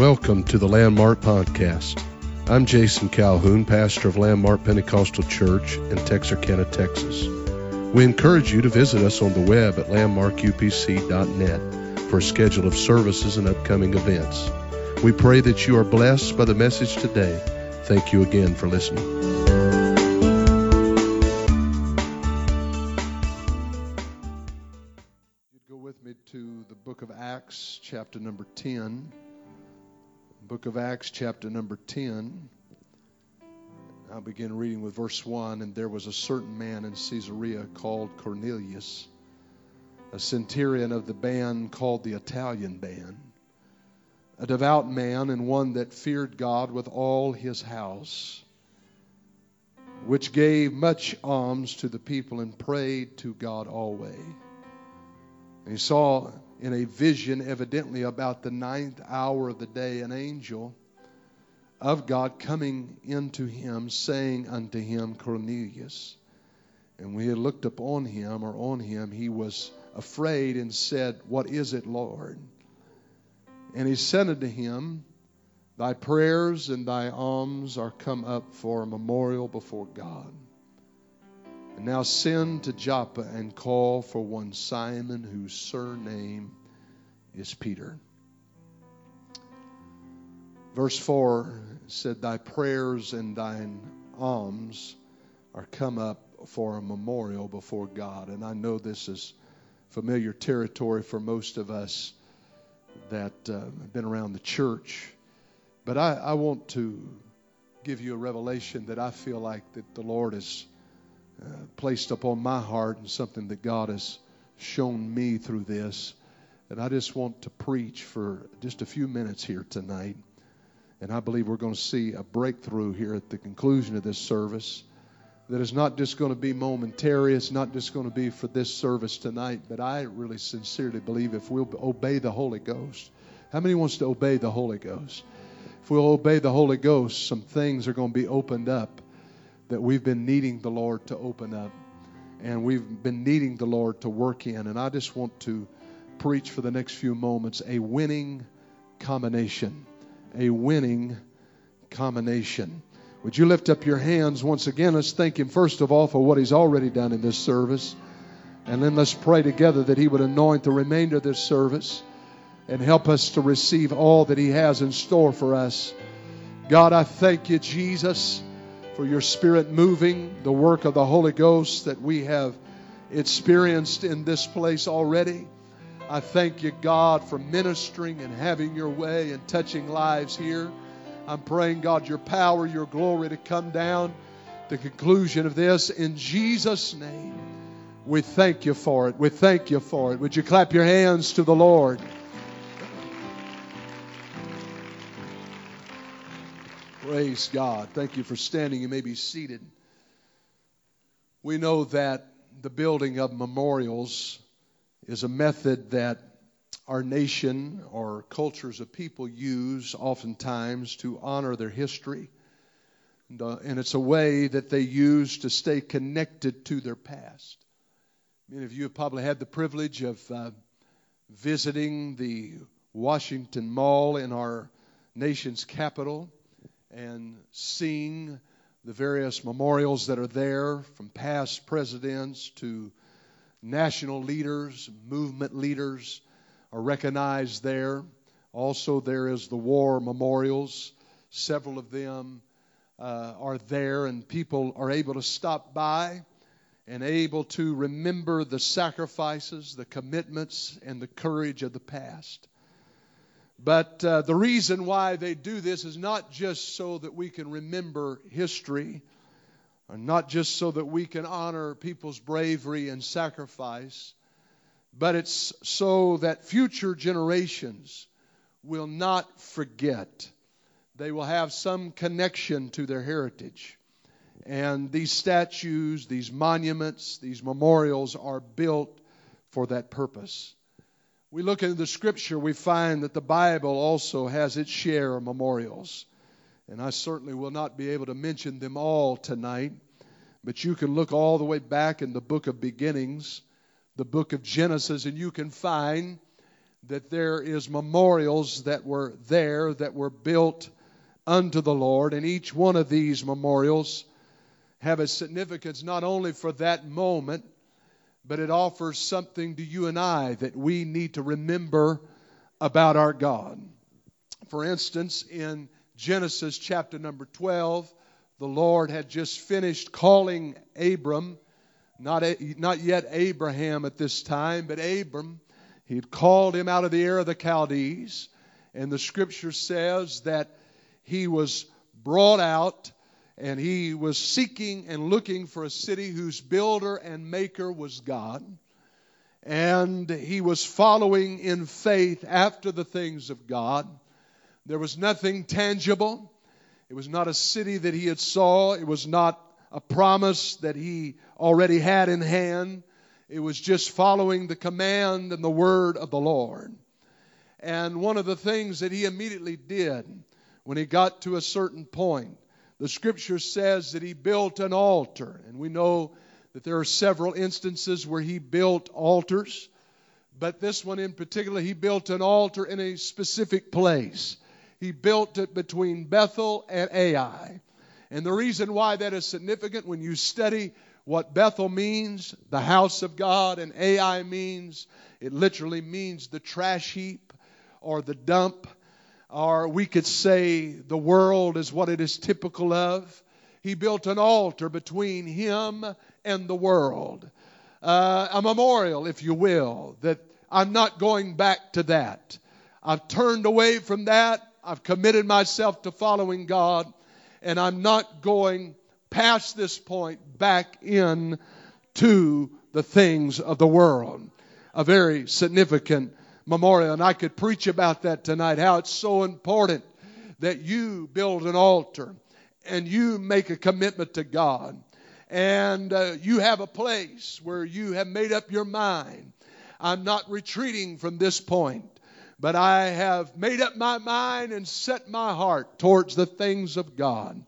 Welcome to the Landmark Podcast. I'm Jason Calhoun, pastor of Landmark Pentecostal Church in Texarkana, Texas. We encourage you to visit us on the web at landmarkupc.net for a schedule of services and upcoming events. We pray that you are blessed by the message today. Thank you again for listening. Go with me to the book of Acts, chapter number 10 book of Acts, chapter number 10. I'll begin reading with verse 1. And there was a certain man in Caesarea called Cornelius, a centurion of the band called the Italian band, a devout man and one that feared God with all his house, which gave much alms to the people and prayed to God always. And he saw in a vision, evidently about the ninth hour of the day, an angel of God coming into him, saying unto him, Cornelius. And when he had looked upon him or on him, he was afraid and said, What is it, Lord? And he said unto him, Thy prayers and thy alms are come up for a memorial before God. And now send to Joppa and call for one Simon, whose surname is Peter. Verse 4 said, Thy prayers and thine alms are come up for a memorial before God. And I know this is familiar territory for most of us that uh, have been around the church. But I, I want to give you a revelation that I feel like that the Lord has uh, placed upon my heart and something that God has shown me through this. And I just want to preach for just a few minutes here tonight. And I believe we're going to see a breakthrough here at the conclusion of this service that is not just going to be momentary, it's not just going to be for this service tonight, but I really sincerely believe if we'll obey the Holy Ghost. How many wants to obey the Holy Ghost? If we'll obey the Holy Ghost, some things are going to be opened up that we've been needing the Lord to open up. And we've been needing the Lord to work in. And I just want to preach for the next few moments a winning combination. A winning combination. Would you lift up your hands once again? Let's thank Him, first of all, for what He's already done in this service. And then let's pray together that He would anoint the remainder of this service and help us to receive all that He has in store for us. God, I thank you, Jesus, for your Spirit moving, the work of the Holy Ghost that we have experienced in this place already. I thank you, God, for ministering and having your way and touching lives here. I'm praying, God, your power, your glory to come down. The conclusion of this in Jesus' name. We thank you for it. We thank you for it. Would you clap your hands to the Lord? Praise God. Thank you for standing. You may be seated. We know that the building of memorials is a method that our nation or cultures of people use oftentimes to honor their history. And, uh, it's a way that they use to stay connected to their past. Many of you have probably had the privilege of uh, visiting the Washington Mall in our nation's capital and seeing the various memorials that are there from past presidents to national leaders, movement leaders are recognized there. Also, there is the war memorials. Several of them uh, are there, and people are able to stop by and able to remember the sacrifices, the commitments, and the courage of the past. But uh, the reason why they do this is not just so that we can remember history not just so that we can honor people's bravery and sacrifice, but it's so that future generations will not forget. They will have some connection to their heritage. And these statues, these monuments, these memorials are built for that purpose. We look into the scripture, we find that the Bible also has its share of memorials. And I certainly will not be able to mention them all tonight, but you can look all the way back in the book of beginnings, the book of Genesis, and you can find that there is memorials that were there that were built unto the Lord, and each one of these memorials have a significance not only for that moment, but it offers something to you and I that we need to remember about our God. For instance, in Genesis chapter number 12, the Lord had just finished calling Abram, not, not yet Abraham at this time, but Abram. He had called him out of the Ur of the Chaldees, and the scripture says that he was brought out and he was seeking and looking for a city whose builder and maker was God. And he was following in faith after the things of God. There was nothing tangible. It was not a city that he had saw. It was not a promise that he already had in hand. It was just following the command and the word of the Lord. And one of the things that he immediately did when he got to a certain point the scripture says that he built an altar, and we know that there are several instances where he built altars, but this one in particular, he built an altar in a specific place. He built it between Bethel and Ai. And the reason why that is significant when you study what Bethel means, the house of God, and Ai means, it literally means the trash heap or the dump or we could say the world is what it is typical of. He built an altar between him and the world, uh, a memorial, if you will, that I'm not going back to that. I've turned away from that. I've committed myself to following God, and I'm not going past this point back in to the things of the world. A very significant memorial. And I could preach about that tonight, how it's so important that you build an altar and you make a commitment to God. And uh, you have a place where you have made up your mind. I'm not retreating from this point, but I have made up my mind and set my heart towards the things of God.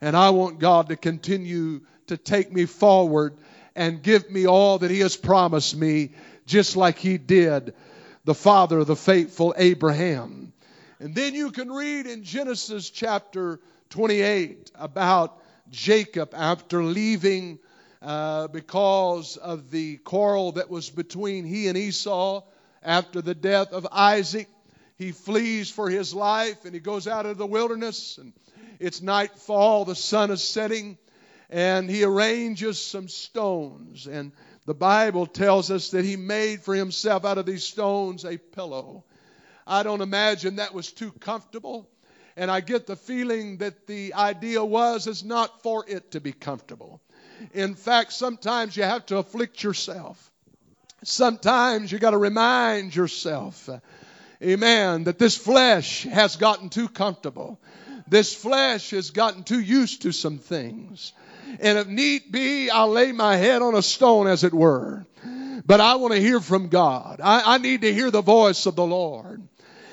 And I want God to continue to take me forward and give me all that He has promised me, just like He did the father of the faithful Abraham. And then you can read in Genesis chapter 28 about Jacob after leaving uh, because of the quarrel that was between he and Esau after the death of Isaac. He flees for his life and he goes out into the wilderness and it's nightfall, the sun is setting, and he arranges some stones and the Bible tells us that he made for himself out of these stones a pillow. I don't imagine that was too comfortable. And I get the feeling that the idea was is not for it to be comfortable. In fact, sometimes you have to afflict yourself. Sometimes you got to remind yourself, amen, that this flesh has gotten too comfortable. This flesh has gotten too used to some things. And if need be, I'll lay my head on a stone, as it were. But I want to hear from God. I, I need to hear the voice of the Lord.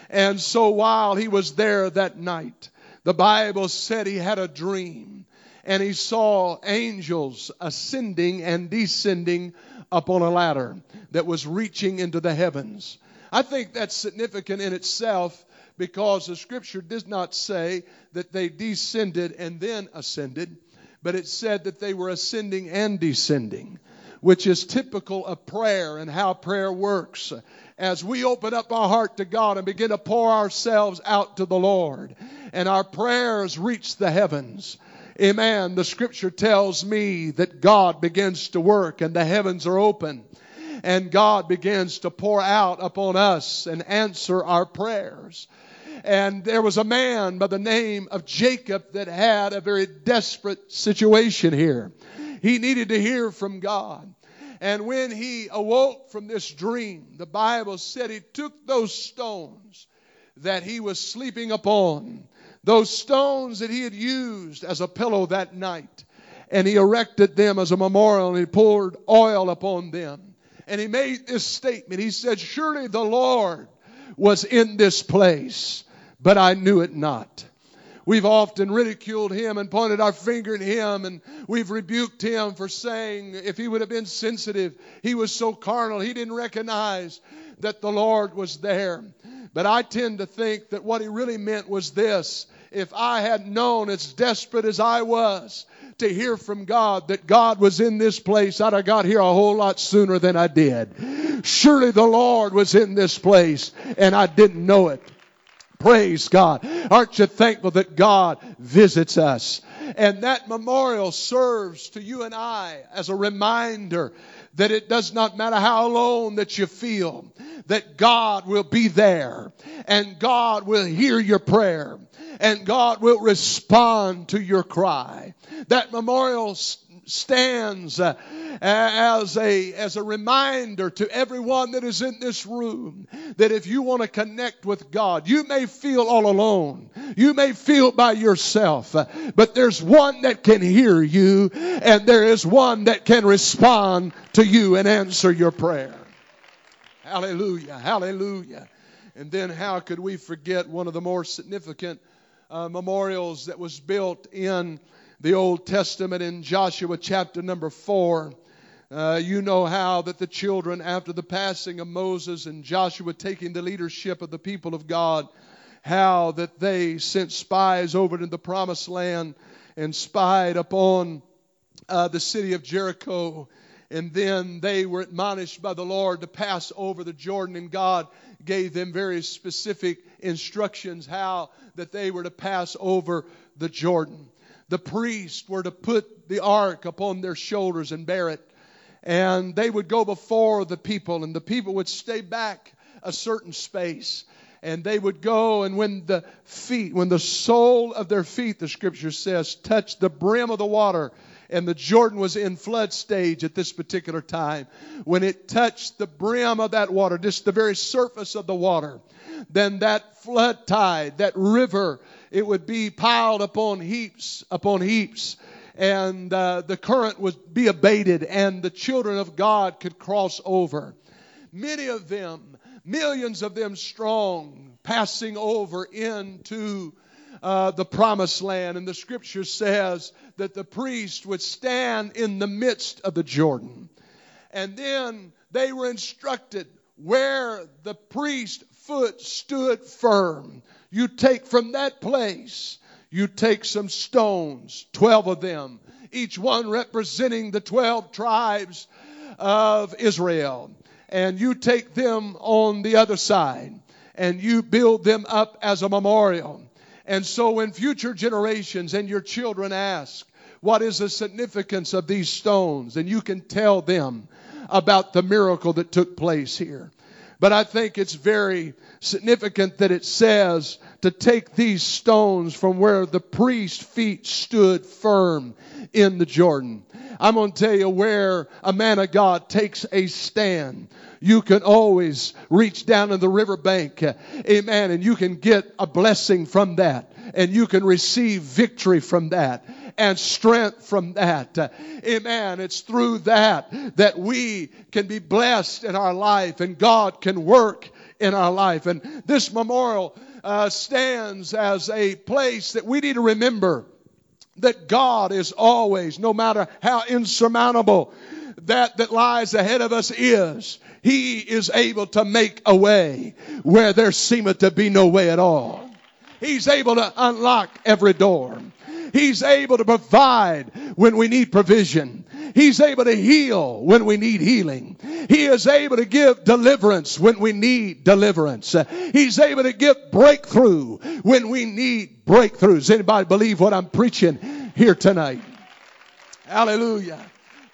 And so while he was there that night, the Bible said he had a dream and he saw angels ascending and descending upon a ladder that was reaching into the heavens. I think that's significant in itself because the scripture does not say that they descended and then ascended but it said that they were ascending and descending, which is typical of prayer and how prayer works. As we open up our heart to God and begin to pour ourselves out to the Lord, and our prayers reach the heavens. Amen. The scripture tells me that God begins to work and the heavens are open and God begins to pour out upon us and answer our prayers. And there was a man by the name of Jacob that had a very desperate situation here. He needed to hear from God. And when he awoke from this dream, the Bible said he took those stones that he was sleeping upon, those stones that he had used as a pillow that night, and he erected them as a memorial and he poured oil upon them. And he made this statement. He said, Surely the Lord was in this place but I knew it not. We've often ridiculed him and pointed our finger at him, and we've rebuked him for saying if he would have been sensitive, he was so carnal, he didn't recognize that the Lord was there. But I tend to think that what he really meant was this if I had known as desperate as I was to hear from God that God was in this place, I'd have got here a whole lot sooner than I did. Surely the Lord was in this place and I didn't know it. Praise God. Aren't you thankful that God visits us? And that memorial serves to you and I as a reminder that it does not matter how alone that you feel, that God will be there and God will hear your prayer and God will respond to your cry. That memorial stands uh, as a as a reminder to everyone that is in this room that if you want to connect with God, you may feel all alone. You may feel by yourself, uh, but there's one that can hear you and there is one that can respond to you and answer your prayer. Hallelujah. Hallelujah. And then how could we forget one of the more significant uh, memorials that was built in the Old Testament in Joshua chapter number 4. Uh, you know how that the children, after the passing of Moses and Joshua taking the leadership of the people of God, how that they sent spies over to the promised land and spied upon uh, the city of Jericho. And then they were admonished by the Lord to pass over the Jordan, and God gave them very specific instructions how that they were to pass over the Jordan the priests were to put the ark upon their shoulders and bear it. And they would go before the people, and the people would stay back a certain space. And they would go, and when the feet, when the sole of their feet, the scripture says, touched the brim of the water, and the Jordan was in flood stage at this particular time. When it touched the brim of that water, just the very surface of the water, then that flood tide, that river, it would be piled upon heaps upon heaps and uh, the current would be abated and the children of God could cross over. Many of them, millions of them strong, passing over into uh, the promised land. And the scripture says that the priest would stand in the midst of the Jordan. And then they were instructed where the priest foot stood firm. You take from that place, you take some stones, 12 of them, each one representing the 12 tribes of Israel. And you take them on the other side and you build them up as a memorial. And so when future generations and your children ask, what is the significance of these stones? And you can tell them about the miracle that took place here. But I think it's very significant that it says to take these stones from where the priest's feet stood firm in the Jordan. I'm going to tell you where a man of God takes a stand. You can always reach down in the riverbank, amen, and you can get a blessing from that, and you can receive victory from that and strength from that. Amen. It's through that that we can be blessed in our life and God can work in our life. And this memorial uh, stands as a place that we need to remember that God is always, no matter how insurmountable that that lies ahead of us is, He is able to make a way where there seemeth to be no way at all. He's able to unlock every door. He's able to provide when we need provision. He's able to heal when we need healing. He is able to give deliverance when we need deliverance. He's able to give breakthrough when we need breakthroughs. Anybody believe what I'm preaching here tonight? Hallelujah.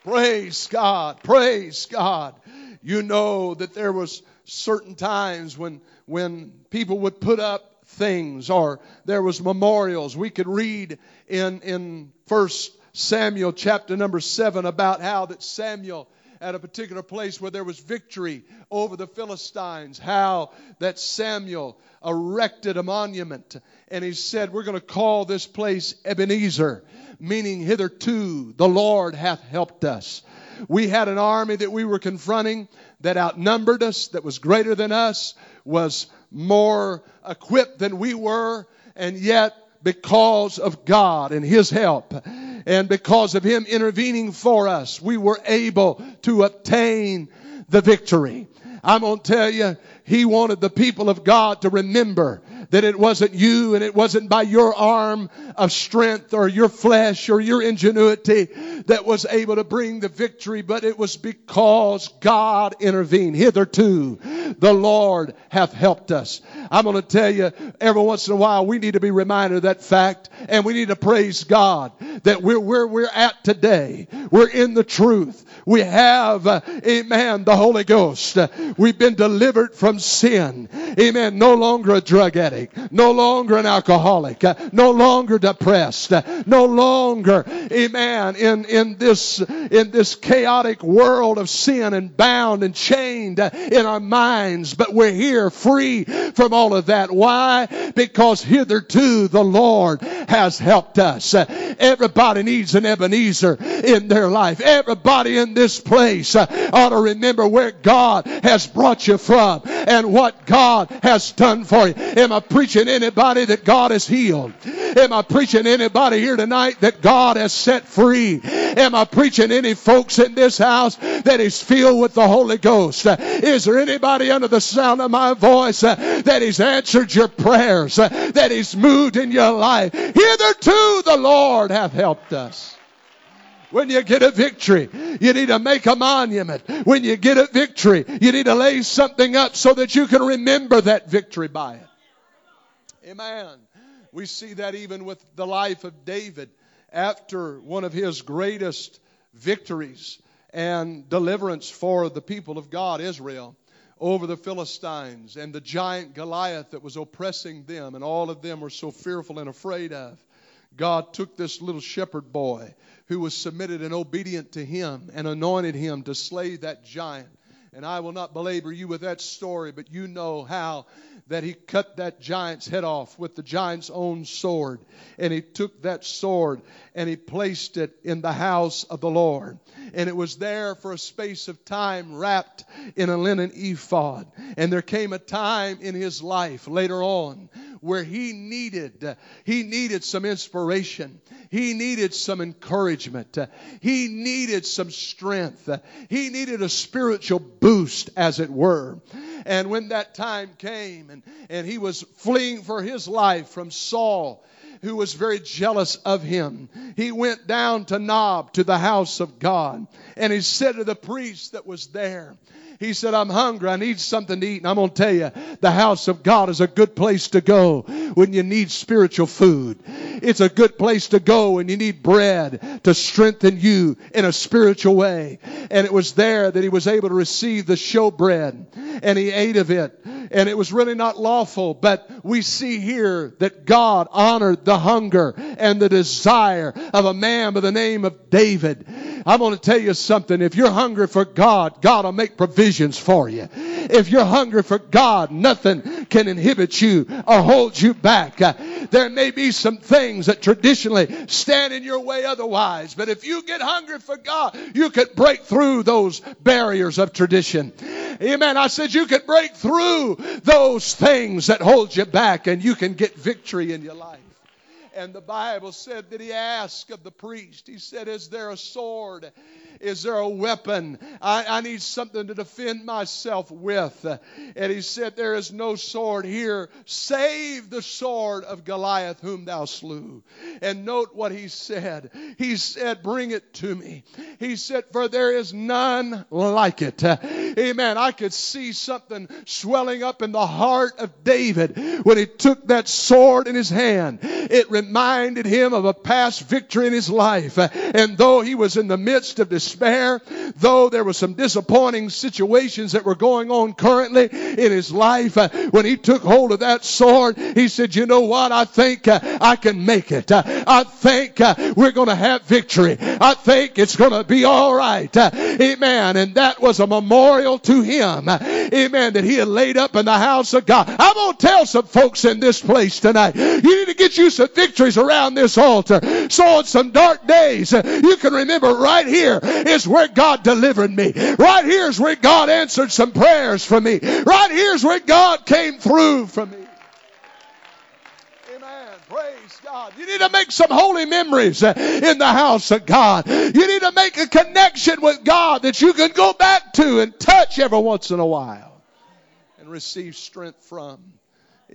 Praise God. Praise God. You know that there was certain times when when people would put up things or there was memorials. We could read in, in first Samuel chapter number seven about how that Samuel at a particular place where there was victory over the Philistines, how that Samuel erected a monument and he said, We're going to call this place Ebenezer, meaning hitherto the Lord hath helped us. We had an army that we were confronting that outnumbered us, that was greater than us, was more equipped than we were, and yet because of God and His help and because of Him intervening for us, we were able to obtain the victory. I'm going to tell you, He wanted the people of God to remember that it wasn't you and it wasn't by your arm of strength or your flesh or your ingenuity that was able to bring the victory, but it was because God intervened. Hitherto, the Lord hath helped us. I'm going to tell you, every once in a while, we need to be reminded of that fact and we need to praise God that we're where we're at today. We're in the truth. We have, uh, amen, the Holy Ghost. we've been delivered from sin. Amen. No longer a drug addict. No longer an alcoholic. No longer depressed. No longer, amen, in, in this, in this chaotic world of sin and bound and chained in our minds. But we're here free from all of that. Why? Because hitherto the Lord has helped us. Everybody needs an Ebenezer in their life. Everybody in this place ought to remember where God has brought you from and what God has done for you. Am I preaching anybody that God has healed? Am I preaching anybody here tonight that God has set free? Am I preaching any folks in this house that is filled with the Holy Ghost? Is there anybody under the sound of my voice uh, that He's answered your prayers, uh, that He's moved in your life? Hitherto the Lord hath helped us. When you get a victory, you need to make a monument. When you get a victory, you need to lay something up so that you can remember that victory by it. Amen. We see that even with the life of David after one of his greatest victories and deliverance for the people of God, Israel, over the Philistines and the giant Goliath that was oppressing them, and all of them were so fearful and afraid of. God took this little shepherd boy who was submitted and obedient to him and anointed him to slay that giant. And I will not belabor you with that story, but you know how that he cut that giant's head off with the giant's own sword. And he took that sword and he placed it in the house of the Lord. And it was there for a space of time wrapped in a linen ephod. And there came a time in his life later on where he needed uh, he needed some inspiration. He needed some encouragement. Uh, he needed some strength. Uh, he needed a spiritual boost as it were. And when that time came and, and he was fleeing for his life from Saul, who was very jealous of him, he went down to Nob, to the house of God. And he said to the priest that was there, he said, I'm hungry. I need something to eat. And I'm going to tell you, the house of God is a good place to go when you need spiritual food. It's a good place to go when you need bread to strengthen you in a spiritual way. And it was there that he was able to receive the showbread and he ate of it. And it was really not lawful, but we see here that God honored the hunger and the desire of a man by the name of David. I'm going to tell you something. If you're hungry for God, God will make provisions for you. If you're hungry for God, nothing can inhibit you or hold you back. Uh, there may be some things that traditionally stand in your way otherwise, but if you get hungry for God, you could break through those barriers of tradition. Amen. I said you could break through those things that hold you back and you can get victory in your life. And the Bible said that he asked of the priest, he said, Is there a sword? Is there a weapon? I, I, need something to defend myself with. And he said, There is no sword here, save the sword of Goliath, whom thou slew. And note what he said. He said, Bring it to me. He said, For there is none like it. Amen. I could see something swelling up in the heart of David when he took that sword in his hand. It reminded him of a past victory in his life. And though he was in the midst of despair, though there were some disappointing situations that were going on currently in his life, uh, when he took hold of that sword, he said, You know what? I think uh, I can make it. Uh, I think we're going to have victory. I think it's going to be all right. Amen. And that was a memorial to him. Amen. That he had laid up in the house of God. I'm going to tell some folks in this place tonight. You need to get you some victories around this altar. So on some dark days, you can remember right here is where God delivered me. Right here is where God answered some prayers for me. Right here is where God came through for me. Amen. Praise Praise God. You need to make some holy memories uh, in the house of God. You need to make a connection with God that you can go back to and touch every once in a while and receive strength from.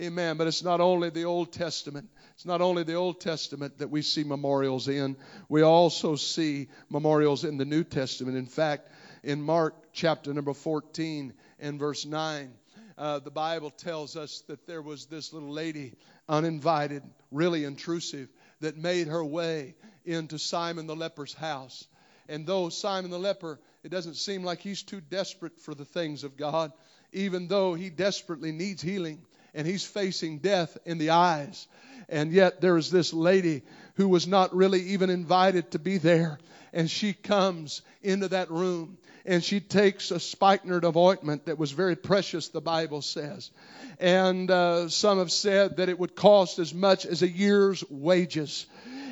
Amen. But it's not only the Old Testament. It's not only the Old Testament that we see memorials in. We also see memorials in the New Testament. In fact, in Mark chapter number 14 and verse 9, uh, the Bible tells us that there was this little lady, uninvited, really intrusive, that made her way into Simon the leper's house. And though Simon the leper, it doesn't seem like he's too desperate for the things of God, even though he desperately needs healing and he's facing death in the eyes. And yet there is this lady who was not really even invited to be there. And she comes into that room and she takes a spikenard of ointment that was very precious, the Bible says. And uh, some have said that it would cost as much as a year's wages.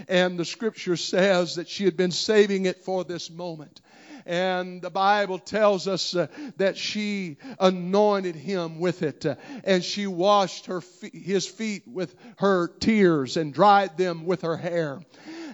And the scripture says that she had been saving it for this moment. And the Bible tells us uh, that she anointed him with it. Uh, and she washed her fe- his feet with her tears and dried them with her hair.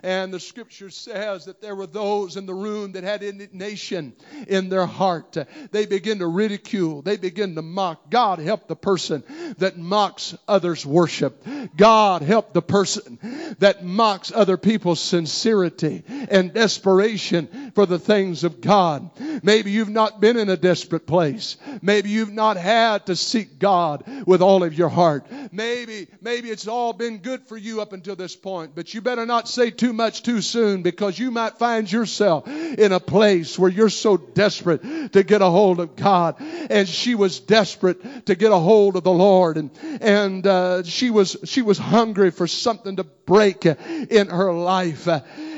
And the scripture says that there were those in the room that had indignation in their heart. They begin to ridicule. They begin to mock. God help the person that mocks others' worship. God help the person that mocks other people's sincerity and desperation for the things of God. Maybe you've not been in a desperate place. Maybe you've not had to seek God with all of your heart. Maybe, maybe it's all been good for you up until this point, but you better not say too much too soon because you might find yourself in a place where you're so desperate to get a hold of God. And she was desperate to get a hold of the Lord, and and uh, she was she was hungry for something to break in her life.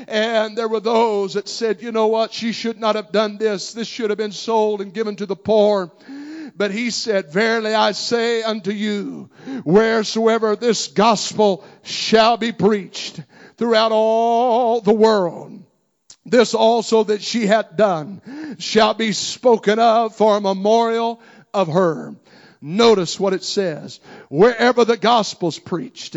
And there were those that said, you know what, she should not have done this. This should have been sold and given to the poor. But he said, Verily I say unto you, wheresoever this gospel shall be preached throughout all the world, this also that she hath done shall be spoken of for a memorial of her. Notice what it says. Wherever the gospel's preached,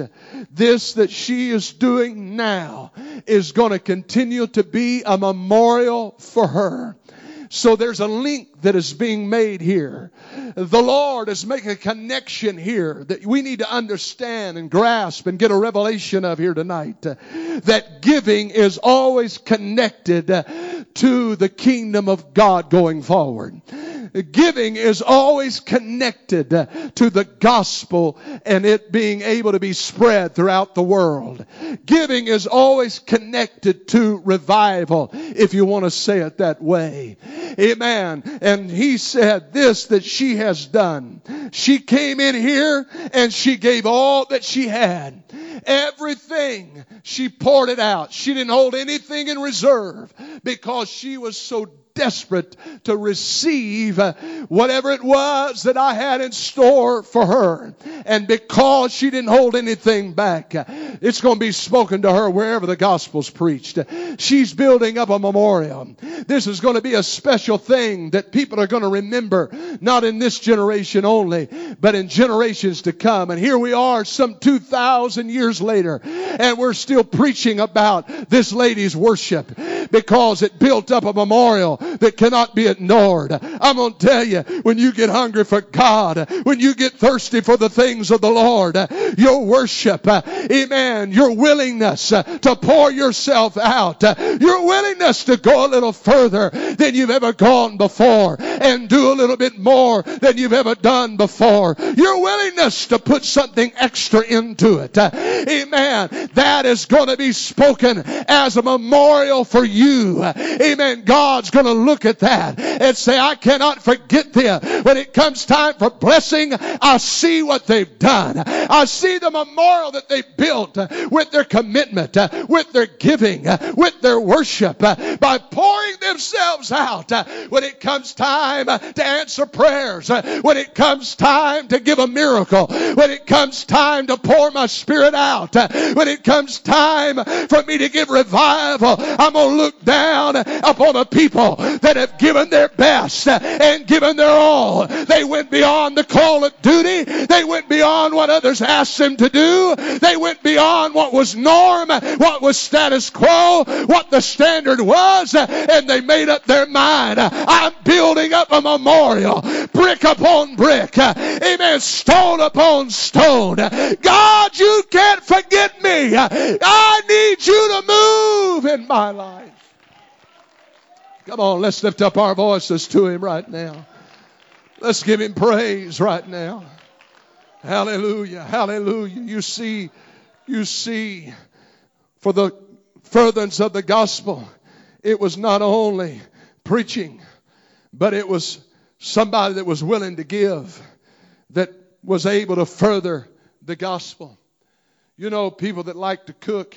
this that she is doing now is going to continue to be a memorial for her. So there's a link that is being made here. The Lord is making a connection here that we need to understand and grasp and get a revelation of here tonight. Uh, that giving is always connected to the kingdom of God going forward. Giving is always connected to the gospel and it being able to be spread throughout the world. Giving is always connected to revival, if you want to say it that way. Amen. And he said this that she has done. She came in here and she gave all that she had. Everything. She poured it out. She didn't hold anything in reserve because she was so desperate to receive uh, whatever it was that I had in store for her. And because she didn't hold anything back, uh, it's going to be spoken to her wherever the gospel's preached. She's building up a memorial. This is going to be a special thing that people are going to remember, not in this generation only, but in generations to come. And here we are some 2,000 years later, and we're still preaching about this lady's worship because it built up a memorial that cannot be ignored. I'm going to tell you, when you get hungry for God, when you get thirsty for the things of the Lord, your worship, amen, your willingness uh, to pour yourself out, uh, your willingness to go a little further than you've ever gone before and do a little bit more than you've ever done before, your willingness to put something extra into it, uh, amen, that is going to be spoken as a memorial for you. Amen. God's going to look at that and say, I cannot forget them. When it comes time for blessing, I see what they've done. I see the memorial that they built Uh, with their commitment, uh, with their giving, uh, with their worship. By pouring themselves out when it comes time to answer prayers, when it comes time to give a miracle, when it comes time to pour my spirit out, when it comes time for me to give revival, I'm going to look down upon the people that have given their best and given their all. They went beyond the call of duty. They went beyond what others asked them to do. They went beyond what was norm, what was status quo, what the standard was, and they made up their mind. I'm building up a memorial, brick upon brick. Amen. Stone upon stone. God, you can't forget me. I need you to move in my life. Come on, let's lift up our voices to Him right now. Let's give Him praise right now. Hallelujah, hallelujah. You see, you see, for the furtherance of the gospel, it was not only preaching, but it was somebody that was willing to give, that was able to further the gospel. You know, people that like to cook,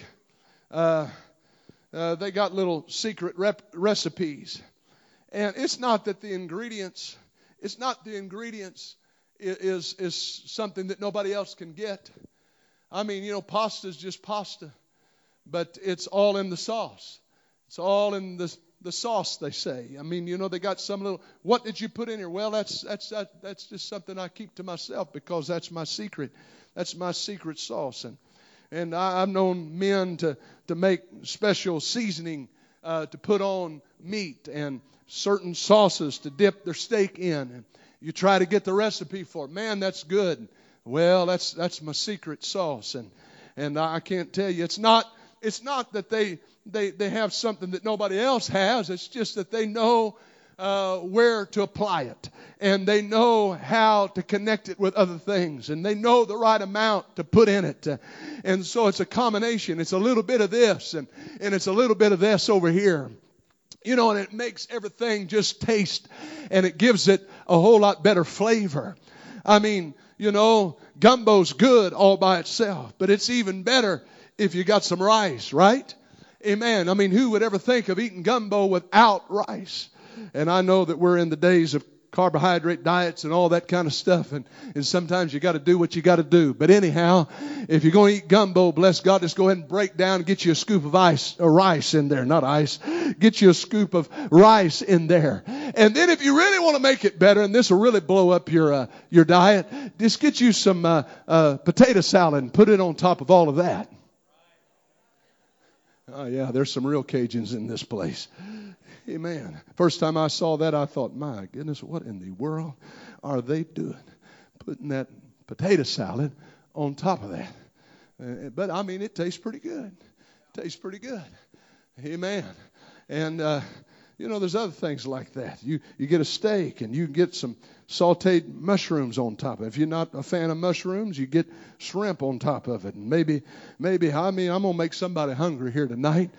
uh, uh, they got little secret rep- recipes. And it's not that the ingredients, it's not the ingredients is, is something that nobody else can get. I mean, you know, pasta is just pasta, but it's all in the sauce. It's all in the, the sauce, they say. I mean, you know, they got some little, what did you put in here? Well, that's, that's, that, that's just something I keep to myself because that's my secret. That's my secret sauce. And and I, have known men to, to make special seasoning uh, to put on meat and certain sauces to dip their steak in. And you try to get the recipe for it. Man, that's good. Well, that's that's my secret sauce, and and I can't tell you. It's not it's not that they they they have something that nobody else has. It's just that they know uh, where to apply it, and they know how to connect it with other things, and they know the right amount to put in it. Uh, and so it's a combination. It's a little bit of this, and, and it's a little bit of this over here. You know, and it makes everything just taste, and it gives it a whole lot better flavor. I mean, you know, gumbo's good all by itself, but it's even better if you got some rice, right? Amen. I mean, who would ever think of eating gumbo without rice? And I know that we're in the days of carbohydrate diets and all that kind of stuff. And, and sometimes you got to do what you got to do. But anyhow, if you're going to eat gumbo, bless God, just go ahead and break down and get you a scoop of ice, or rice in there, not ice. Get you a scoop of rice in there. And then if you really want to make it better, and this will really blow up your, uh, your diet, just get you some uh, uh, potato salad and put it on top of all of that. Oh, yeah, there's some real Cajuns in this place. Amen. First time I saw that, I thought, my goodness, what in the world are they doing? Putting that potato salad on top of that. Uh, but I mean, it tastes pretty good. Tastes pretty good. Amen. And, uh, you know, there's other things like that. You, you get a steak and you get some sauteed mushrooms on top of it. If you're not a fan of mushrooms, you get shrimp on top of it. And maybe, maybe, I mean, I'm going to make somebody hungry here tonight.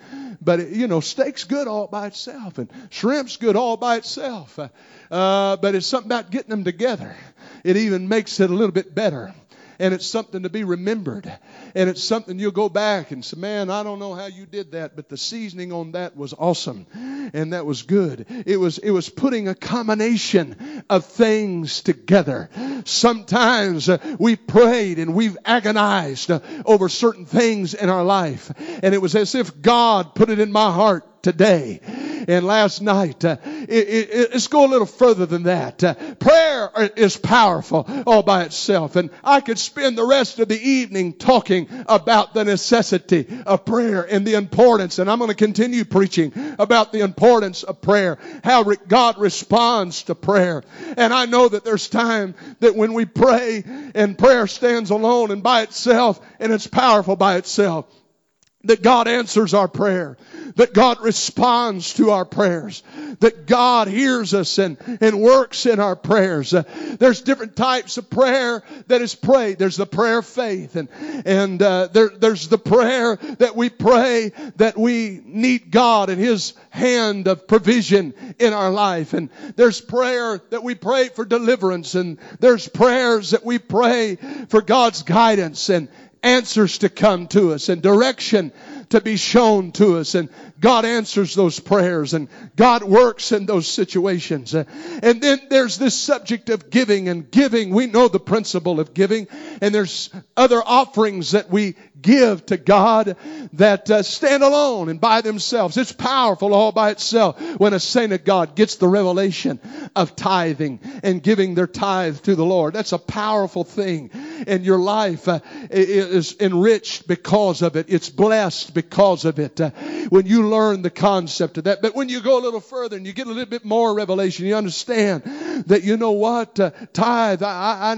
But, it, you know, steak's good all by itself and shrimp's good all by itself. Uh, but it's something about getting them together. It even makes it a little bit better and it's something to be remembered. And it's something you'll go back and say, man, I don't know how you did that, but the seasoning on that was awesome. And that was good. It was, it was putting a combination of things together. Sometimes uh, we've prayed and we've agonized uh, over certain things in our life. And it was as if God put it in my heart today and last night. Uh, it, it, let's go a little further than that. Uh, prayer is powerful all by itself. And I could spend the rest of the evening talking about the necessity of prayer and the importance. And I'm going to continue preaching about the importance of prayer, how re- God responds to prayer. And I know that there's time that when we pray and prayer stands alone and by itself and it's powerful by itself, that God answers our prayer, that God responds to our prayers, that God hears us and, and works in our prayers. Uh, there's different types of prayer that is prayed. There's the prayer of faith, and and uh, there, there's the prayer that we pray that we need God and His hand of provision in our life, and there's prayer that we pray for deliverance, and there's prayers that we pray for God's guidance and answers to come to us and direction to be shown to us. And God answers those prayers and God works in those situations. And then there's this subject of giving and giving. We know the principle of giving and there's other offerings that we give to God that uh, stand alone and by themselves. It's powerful all by itself when a saint of God gets the revelation of tithing and giving their tithe to the Lord. That's a powerful thing and your life uh, is enriched because of it. It's blessed because of it. Uh, when you learn the concept of that. But when you go a little further and you get a little bit more revelation, you understand that you know what? Uh, tithe, I,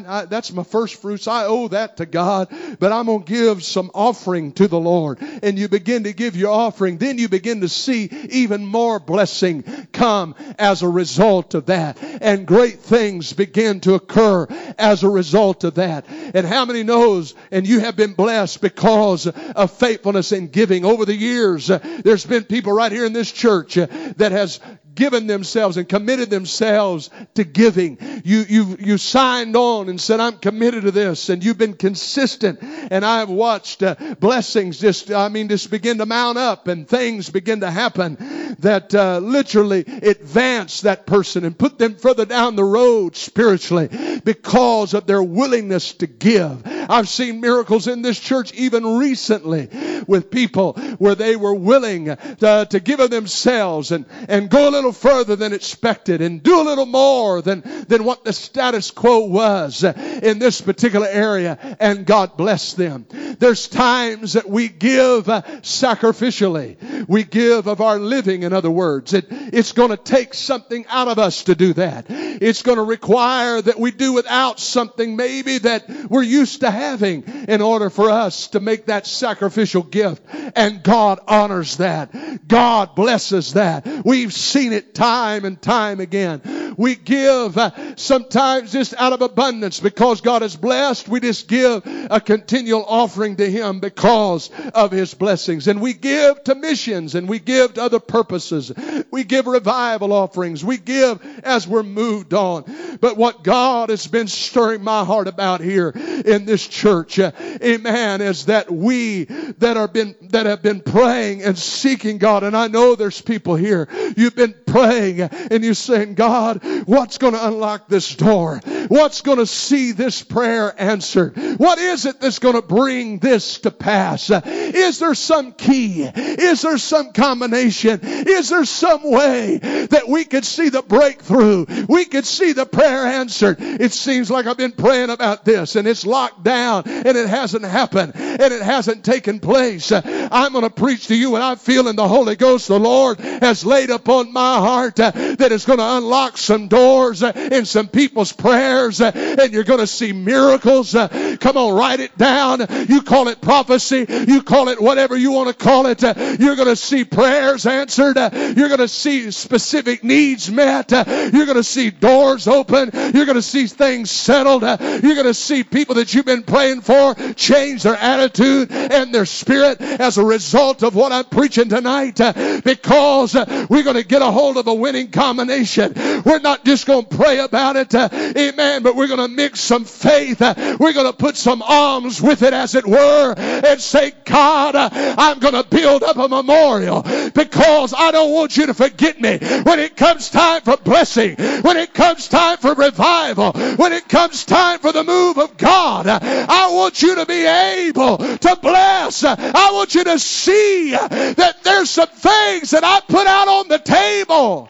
I, I, that's my first fruits. I owe that to God, but I'm going to give some offering to the Lord. And you begin to give your offering. Then you begin to see even more blessing come as a result of that. And great things begin to occur as a result of that. And how many knows, and you have been blessed because of faithfulness in giving over the years. There's been people right here in this church that has given themselves and committed themselves to giving. You, you, you signed on and said, I'm committed to this. And you've been consistent. And I've watched uh, blessings just, I mean, just begin to mount up and things begin to happen that uh, literally advance that person and put them further down the road spiritually because of their willingness to give. I've seen miracles in this church even recently with people where they were willing to, to give of themselves and, and go a little further than expected and do a little more than, than what the status quo was in this particular area and God bless them. There's times that we give uh, sacrificially. We give of our living in other words. It, it's going to take something out of us to do that. It's going to require that we do without something maybe that we're used to having in order for us to make that sacrificial gift. And God honors that. God blesses that. We've seen it time and time again. We give uh, sometimes just out of abundance because God is blessed. We just give a continual offering to Him because of His blessings. And we give to missions and we give to other purposes. We give revival offerings. We give as we're moved on. But what God has been stirring my heart about here in this church, uh, amen, is that we that are been that have been praying and seeking God, and I know there's people here, you've been praying and you're saying, God, what's going to unlock this door? What's going to see this prayer answered? What is it that's going to bring this to pass? Is there some key? Is there some combination? Is there some way that we could see the breakthrough? We could see the prayer answered. It seems like I've been praying about this and it's locked down and it hasn't happened and it hasn't taken place grace I'm going to preach to you and I feel in the Holy Ghost the Lord has laid upon my heart uh, that is going to unlock some doors uh, in some people's prayers uh, and you're going to see miracles. Come on, write it down. You call it prophecy. You call it whatever you want to call it. You're going to see prayers answered. You're going to see specific needs met. You're going to see doors open. You're going to see things settled. You're going to see people that you've been praying for change their attitude and their spirit as a result of what I'm preaching tonight uh, because uh, we're going to get a hold of a winning combination. We're not just going to pray about it, uh, amen, but we're going to mix some faith. We're going to put some alms with it, as it were, and say, God, I'm going to build up a memorial because I don't want you to forget me when it comes time for blessing, when it comes time for revival, when it comes time for the move of God. I want you to be able to bless. I want you to see that there's some things that I put out on the table.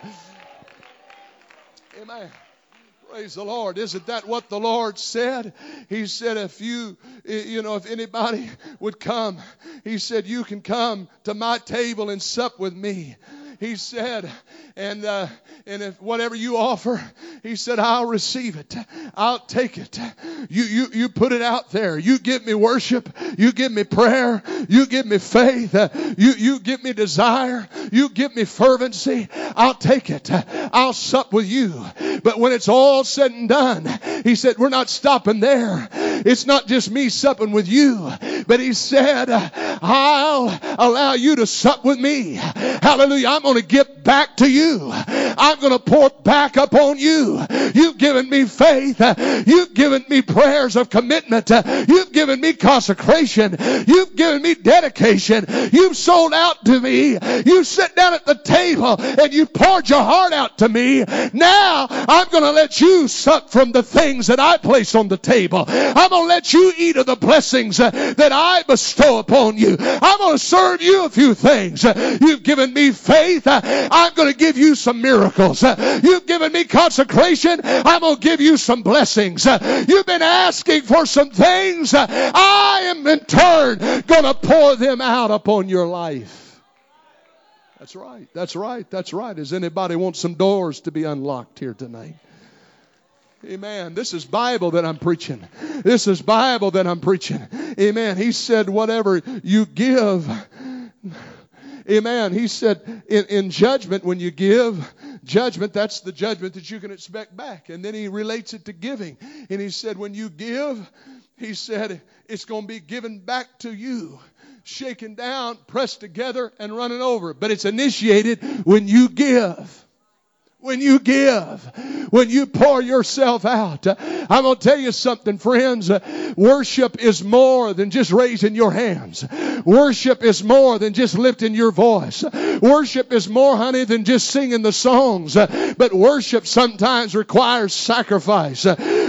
Amen. Praise the Lord. Isn't that what the Lord said? He said, if you, you know, if anybody would come, He said, you can come to my table and sup with me he said, and uh, and if whatever you offer, he said, I'll receive it. I'll take it. You you you put it out there. You give me worship. You give me prayer. You give me faith. You you give me desire. You give me fervency. I'll take it. I'll sup with you. But when it's all said and done, he said, we're not stopping there. It's not just me supping with you, but he said, I'll allow you to sup with me. Hallelujah. I'm going to give back to you. I'm going to pour back upon you. You've given me faith. You've given me prayers of commitment. You've given me consecration. You've given me dedication. You've sold out to me. You sit down at the table and you poured your heart out to me. Now I'm going to let you suck from the things that I place on the table. I'm going to let you eat of the blessings that I bestow upon you. I'm going to serve you a few things. You've given me faith. I'm going to give you some miracles. You've given me consecration. I'm going to give you some blessings. You've been asking for some things. I am in turn going to pour them out upon your life. That's right. That's right. That's right. Does anybody want some doors to be unlocked here tonight? Amen. This is Bible that I'm preaching. This is Bible that I'm preaching. Amen. He said, whatever you give. Amen. He said, in, in judgment, when you give, judgment, that's the judgment that you can expect back. And then he relates it to giving. And he said, when you give, he said, it's going to be given back to you shaken down, pressed together, and running over. But it's initiated when you give when you give, when you pour yourself out. I'm going to tell you something, friends. Worship is more than just raising your hands. Worship is more than just lifting your voice. Worship is more, honey, than just singing the songs. But worship sometimes requires sacrifice.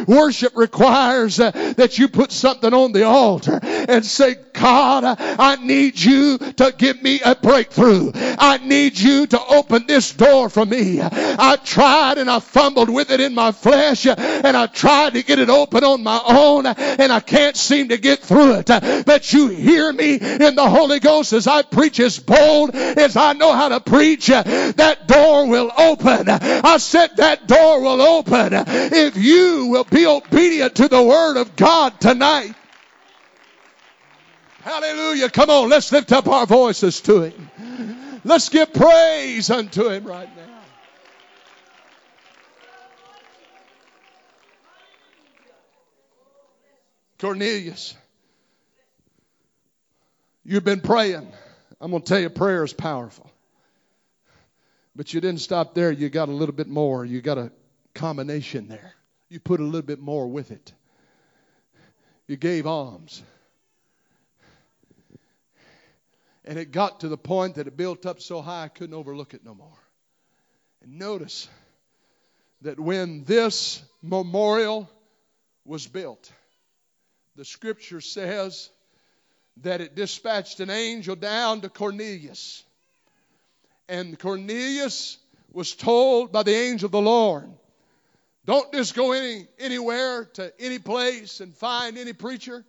Worship requires uh, that you put something on the altar and say, God, uh, I need you to give me a breakthrough. I need you to open this door for me. I tried and I fumbled with it in my flesh uh, and I tried to get it open on my own and I can't seem to get through it. But you hear me in the Holy Ghost as I preach as bold as I know how to preach. That door will open. I said that door will open if you will be obedient to the Word of God tonight. Hallelujah. Come on, let's lift up our voices to Him. Let's give praise unto Him right now. Cornelius, you've been praying. I'm going to tell you, prayer is powerful. But you didn't stop there. You got a little bit more. You got a combination there. You put a little bit more with it. You gave alms. And it got to the point that it built up so high I couldn't overlook it no more. And notice that when this memorial was built, the scripture says that it dispatched an angel down to Cornelius. And Cornelius was told by the angel of the Lord, don't just go any, anywhere to any place and find any preacher.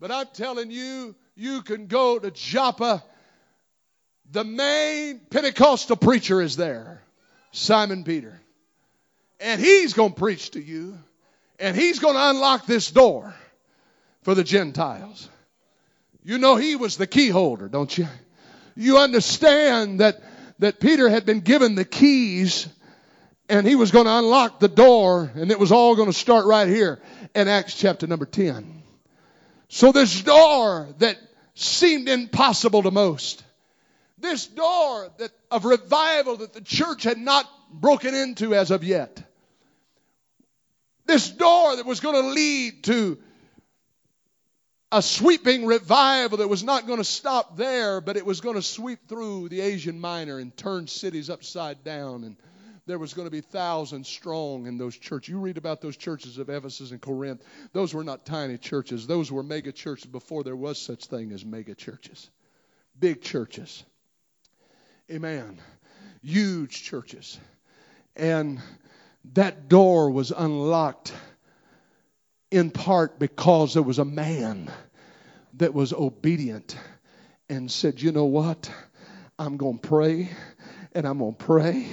But I'm telling you, you can go to Joppa. The main Pentecostal preacher is there, Simon Peter. And he's going to preach to you. And he's going to unlock this door for the Gentiles. You know he was the key holder, don't you? You understand that, that Peter had been given the keys and he was going to unlock the door and it was all going to start right here in Acts chapter number 10. So this door that seemed impossible to most, this door that of revival that the church had not broken into as of yet, this door that was going to lead to a sweeping revival that was not going to stop there, but it was going to sweep through the Asian Minor and turn cities upside down. And there was going to be thousands strong in those churches. You read about those churches of Ephesus and Corinth. Those were not tiny churches. Those were mega churches before there was such thing as mega churches. Big churches. Amen. Huge churches. And that door was unlocked in part because there was a man that was obedient and said, You know what? I'm going to pray and I'm going to pray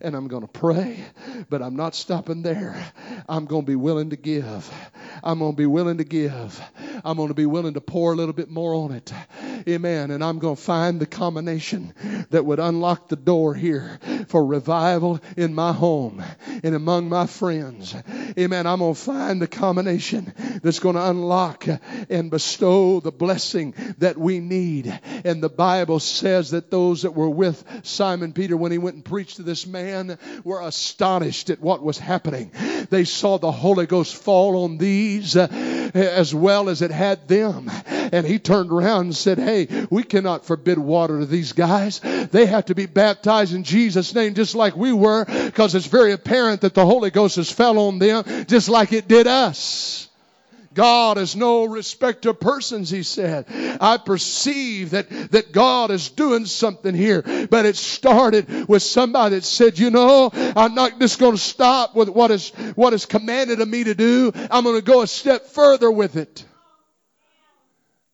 and I'm going to pray, but I'm not stopping there. I'm going to be willing to give. I'm going to be willing to give. I'm going to be willing to pour a little bit more on it. Amen. And I'm going to find the combination that would unlock the door here for revival in my home and among my friends. Amen. I'm going to find the combination that's going to unlock and bestow the blessing that we need. And the Bible says that those that were with Simon Peter when he went and preached to this man were astonished at what was happening. They saw the Holy Ghost fall on these uh, as well as it had them. And he turned around and said, Hey, we cannot forbid water to these guys. They have to be baptized in Jesus' name just like we were because it's very apparent that the Holy Ghost has fell on them just like it did us. God is no respecter of persons, he said. I perceive that, that God is doing something here. But it started with somebody that said, you know, I'm not just going to stop with what is, what is commanded of me to do. I'm going to go a step further with it.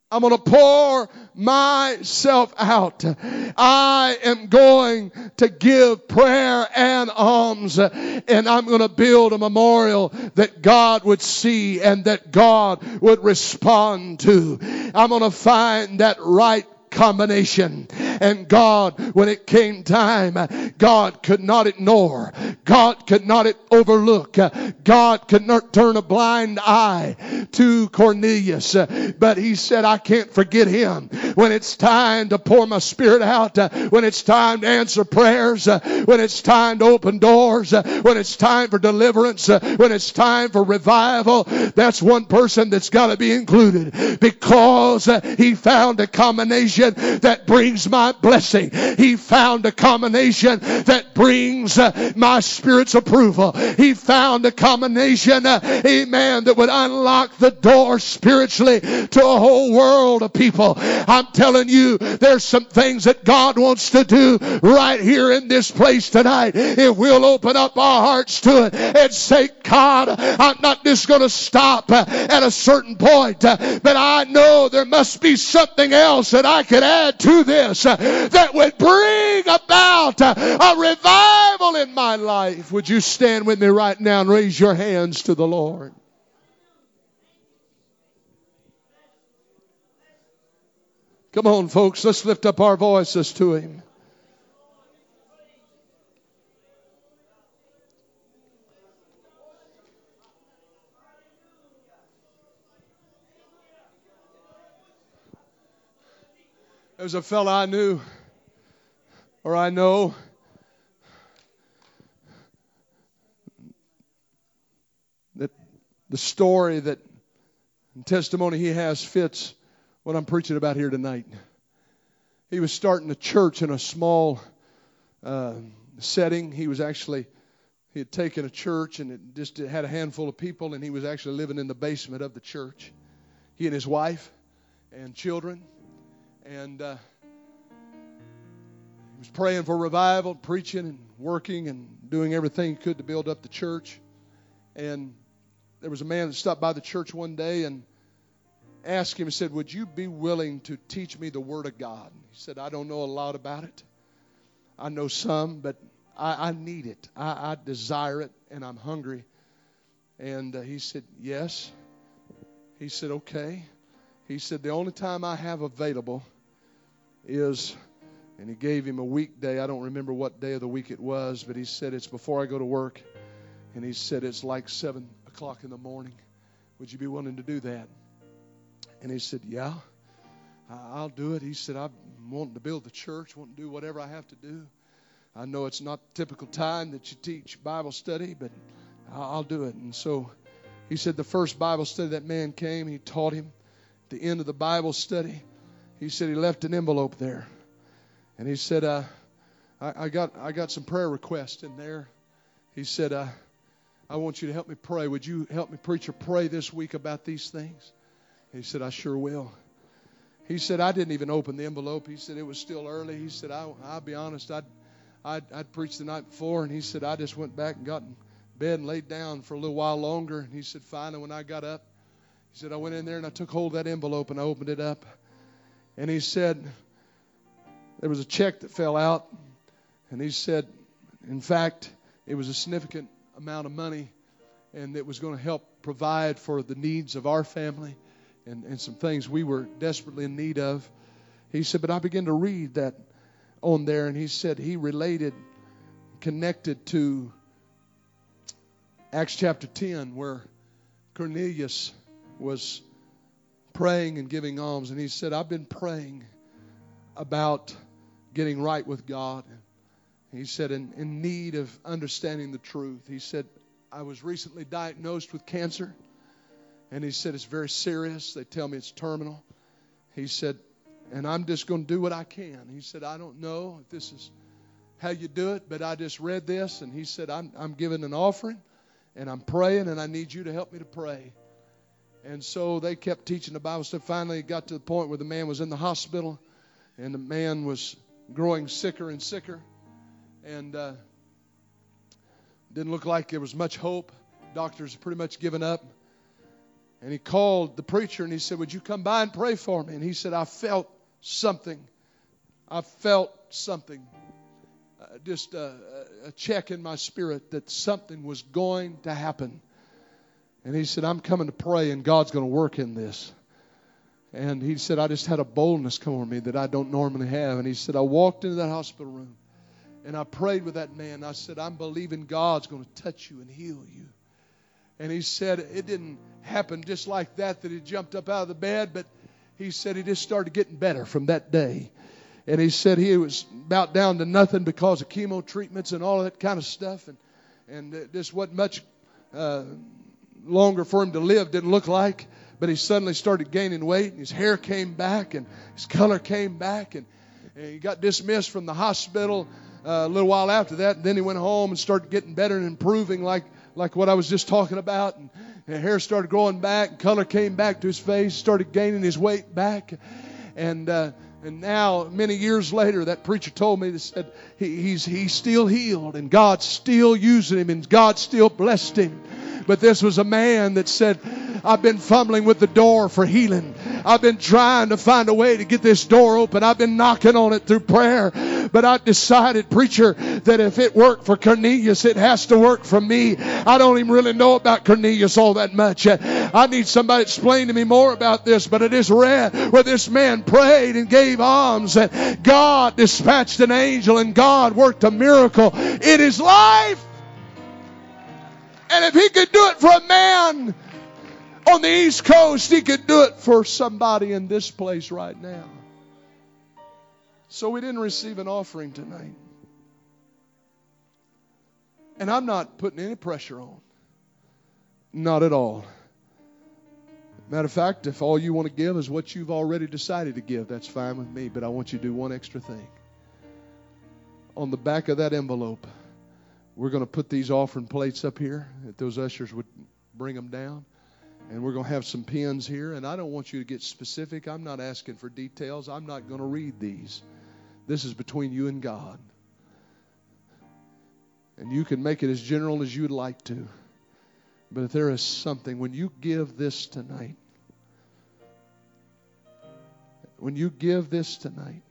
I'm going to pour myself out. I am going to give prayer and alms and I'm going to build a memorial that God would see and that God would respond to. I'm going to find that right combination. And God, when it came time, God could not ignore. God could not overlook. God could not turn a blind eye to Cornelius. But he said, I can't forget him. When it's time to pour my spirit out, when it's time to answer prayers, when it's time to open doors, when it's time for deliverance, when it's time for revival, that's one person that's got to be included because he found a combination that brings my blessing. He found a combination that brings uh, my spirit's approval. He found a combination, uh, amen, that would unlock the door spiritually to a whole world of people. I'm telling you, there's some things that God wants to do right here in this place tonight. If we'll open up our hearts to it and say, God, I'm not just going to stop uh, at a certain point, but I know there must be something else that I could add to this that would bring about a revival in my life. Would you stand with me right now and raise your hands to the Lord? Come on, folks, let's lift up our voices to Him. There's a fellow I knew, or I know, that the story that testimony he has fits what I'm preaching about here tonight. He was starting a church in a small uh, setting. He was actually he had taken a church and it just had a handful of people, and he was actually living in the basement of the church. He and his wife and children and uh, he was praying for revival, preaching and working and doing everything he could to build up the church. And there was a man that stopped by the church one day and asked him, he said, Would you be willing to teach me the Word of God? He said, I don't know a lot about it. I know some, but I, I need it. I, I, desire it, and I'm hungry. And uh, he said, Yes. He said, Okay. He said, The only time I have available is, and he gave him a weekday. I don't remember what day of the week it was, but he said, It's before I go to work. And he said, It's like 7 o'clock in the morning. Would you be willing to do that? And he said, Yeah, I'll do it. He said, I'm wanting to build the church, wanting to do whatever I have to do. I know it's not the typical time that you teach Bible study, but I'll do it. And so he said, The first Bible study that man came, he taught him. At the end of the Bible study, he said he left an envelope there. And he said, uh, I, I, got, I got some prayer requests in there. He said, uh, I want you to help me pray. Would you help me preach or pray this week about these things? He said, I sure will. He said, I didn't even open the envelope. He said, it was still early. He said, I, will be honest, I'd, I'd, I'd preached the night before. And he said, I just went back and got in bed and laid down for a little while longer. And he said, finally, when I got up, he said, I went in there and I took hold of that envelope and I opened it up. And he said, there was a check that fell out. And he said, in fact, it was a significant amount of money and it was going to help provide for the needs of our family and, and some things we were desperately in need of. He said, but I began to read that on there, and he said he related, connected to Acts chapter 10, where Cornelius was praying and giving alms, and he said, I've been praying about getting right with God. He said, in, in need of understanding the truth. He said, I was recently diagnosed with cancer. And he said, It's very serious. They tell me it's terminal. He said, And I'm just going to do what I can. He said, I don't know if this is how you do it, but I just read this. And he said, I'm, I'm giving an offering and I'm praying, and I need you to help me to pray. And so they kept teaching the Bible stuff. Finally, it got to the point where the man was in the hospital, and the man was growing sicker and sicker, and uh, didn't look like there was much hope. Doctors pretty much given up. And he called the preacher and he said, Would you come by and pray for me? And he said, I felt something. I felt something. Uh, just a, a check in my spirit that something was going to happen. And he said, I'm coming to pray and God's going to work in this. And he said, I just had a boldness come over me that I don't normally have. And he said, I walked into that hospital room and I prayed with that man. I said, I'm believing God's going to touch you and heal you. And he said, it didn't happen just like that, that he jumped up out of the bed, but he said he just started getting better from that day. And he said he was about down to nothing because of chemo treatments and all that kind of stuff. And, and this wasn't much uh, longer for him to live, didn't look like. But he suddenly started gaining weight, and his hair came back, and his color came back, and, and he got dismissed from the hospital uh, a little while after that. And then he went home and started getting better and improving, like like what I was just talking about. And, and hair started growing back, and color came back to his face, started gaining his weight back, and. Uh, and now, many years later, that preacher told me that he, he's he's still healed, and God's still using him, and God still blessed him. But this was a man that said, I've been fumbling with the door for healing. I've been trying to find a way to get this door open. I've been knocking on it through prayer. But I decided, preacher, that if it worked for Cornelius, it has to work for me. I don't even really know about Cornelius all that much. I need somebody to explain to me more about this. But it is read where this man prayed and gave alms, and God dispatched an angel, and God worked a miracle in his life. And if he could do it for a man on the East Coast, he could do it for somebody in this place right now. So we didn't receive an offering tonight. And I'm not putting any pressure on. Not at all. Matter of fact, if all you want to give is what you've already decided to give, that's fine with me. But I want you to do one extra thing. On the back of that envelope, we're going to put these offering plates up here, if those ushers would bring them down. And we're going to have some pins here. And I don't want you to get specific. I'm not asking for details. I'm not going to read these. This is between you and God. And you can make it as general as you'd like to. But if there is something, when you give this tonight, when you give this tonight,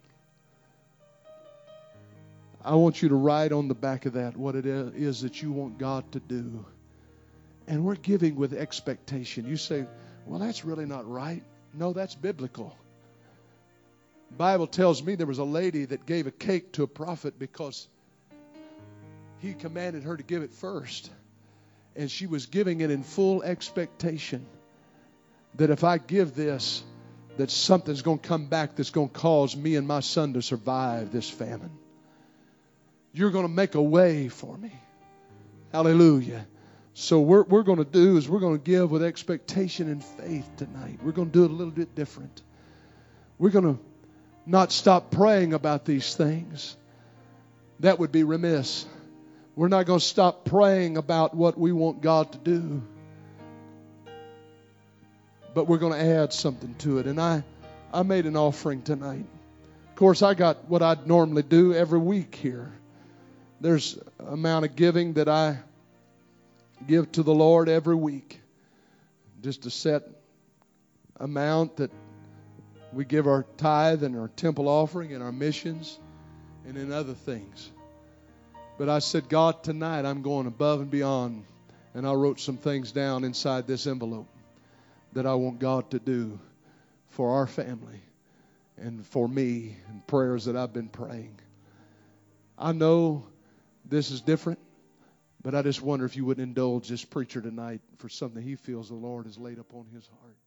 I want you to write on the back of that what it is that you want God to do. And we're giving with expectation. You say, well, that's really not right. No, that's biblical. Bible tells me there was a lady that gave a cake to a prophet because he commanded her to give it first. And she was giving it in full expectation that if I give this, that something's going to come back that's going to cause me and my son to survive this famine. You're going to make a way for me. Hallelujah. So we're we're going to do is we're going to give with expectation and faith tonight. We're going to do it a little bit different. We're going to not stop praying about these things. That would be remiss. We're not going to stop praying about what we want God to do. But we're going to add something to it. And I I made an offering tonight. Of course, I got what I'd normally do every week here there's amount of giving that I give to the Lord every week. Just a set amount that we give our tithe and our temple offering and our missions and in other things. But I said, God, tonight I'm going above and beyond. And I wrote some things down inside this envelope that I want God to do for our family and for me and prayers that I've been praying. I know this is different. But I just wonder if you would indulge this preacher tonight for something he feels the Lord has laid upon his heart.